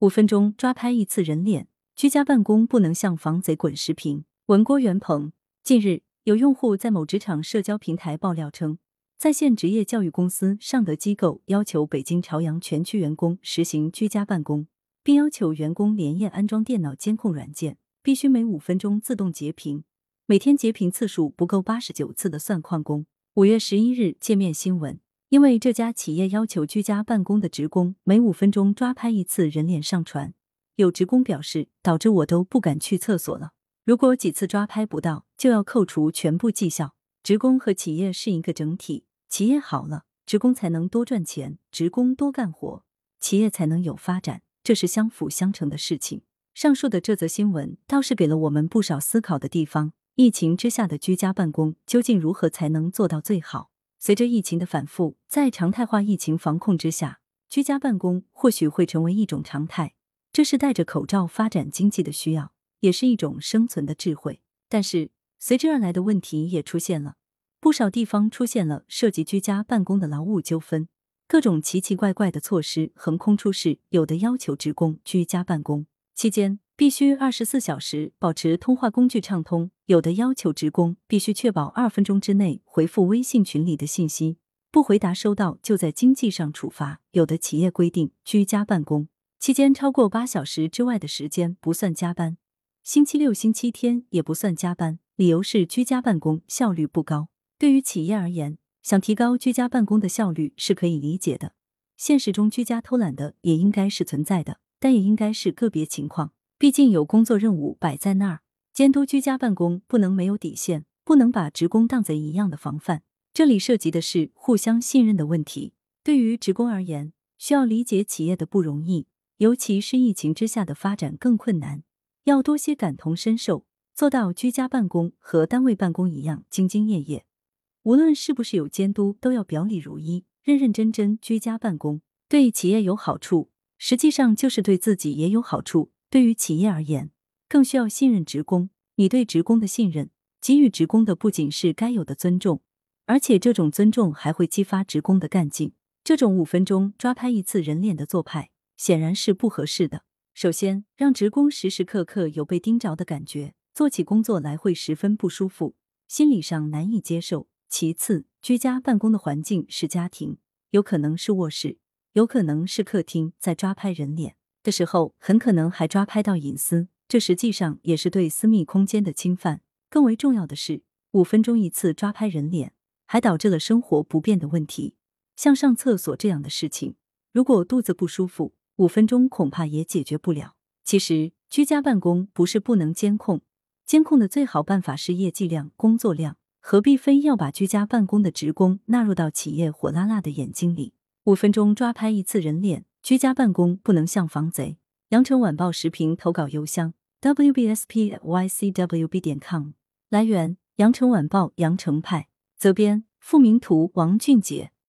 五分钟抓拍一次人脸，居家办公不能像防贼滚视频。文郭元鹏，近日有用户在某职场社交平台爆料称，在线职业教育公司尚德机构要求北京朝阳全区员工实行居家办公，并要求员工连夜安装电脑监控软件，必须每五分钟自动截屏，每天截屏次数不够八十九次的算旷工。五月十一日，界面新闻，因为这家企业要求居家办公的职工每五分钟抓拍一次人脸上传，有职工表示，导致我都不敢去厕所了。如果几次抓拍不到，就要扣除全部绩效。职工和企业是一个整体，企业好了，职工才能多赚钱，职工多干活，企业才能有发展，这是相辅相成的事情。上述的这则新闻倒是给了我们不少思考的地方。疫情之下的居家办公究竟如何才能做到最好？随着疫情的反复，在常态化疫情防控之下，居家办公或许会成为一种常态。这是戴着口罩发展经济的需要。也是一种生存的智慧，但是随之而来的问题也出现了，不少地方出现了涉及居家办公的劳务纠纷，各种奇奇怪怪的措施横空出世，有的要求职工居家办公期间必须二十四小时保持通话工具畅通，有的要求职工必须确保二分钟之内回复微信群里的信息，不回答收到就在经济上处罚，有的企业规定居家办公期间超过八小时之外的时间不算加班。星期六、星期天也不算加班，理由是居家办公效率不高。对于企业而言，想提高居家办公的效率是可以理解的。现实中居家偷懒的也应该是存在的，但也应该是个别情况。毕竟有工作任务摆在那儿，监督居家办公不能没有底线，不能把职工当贼一样的防范。这里涉及的是互相信任的问题。对于职工而言，需要理解企业的不容易，尤其是疫情之下的发展更困难。要多些感同身受，做到居家办公和单位办公一样兢兢业业。无论是不是有监督，都要表里如一，认认真真居家办公。对企业有好处，实际上就是对自己也有好处。对于企业而言，更需要信任职工。你对职工的信任，给予职工的不仅是该有的尊重，而且这种尊重还会激发职工的干劲。这种五分钟抓拍一次人脸的做派，显然是不合适的。首先，让职工时时刻刻有被盯着的感觉，做起工作来会十分不舒服，心理上难以接受。其次，居家办公的环境是家庭，有可能是卧室，有可能是客厅，在抓拍人脸的时候，很可能还抓拍到隐私，这实际上也是对私密空间的侵犯。更为重要的是，五分钟一次抓拍人脸，还导致了生活不便的问题，像上厕所这样的事情，如果肚子不舒服。五分钟恐怕也解决不了。其实，居家办公不是不能监控，监控的最好办法是业绩量、工作量，何必非要把居家办公的职工纳入到企业火辣辣的眼睛里？五分钟抓拍一次人脸，居家办公不能像防贼。羊城晚报时评投稿邮箱：wbspycwb 点 com。来源：羊城晚报羊城派。责编：付明图，王俊杰。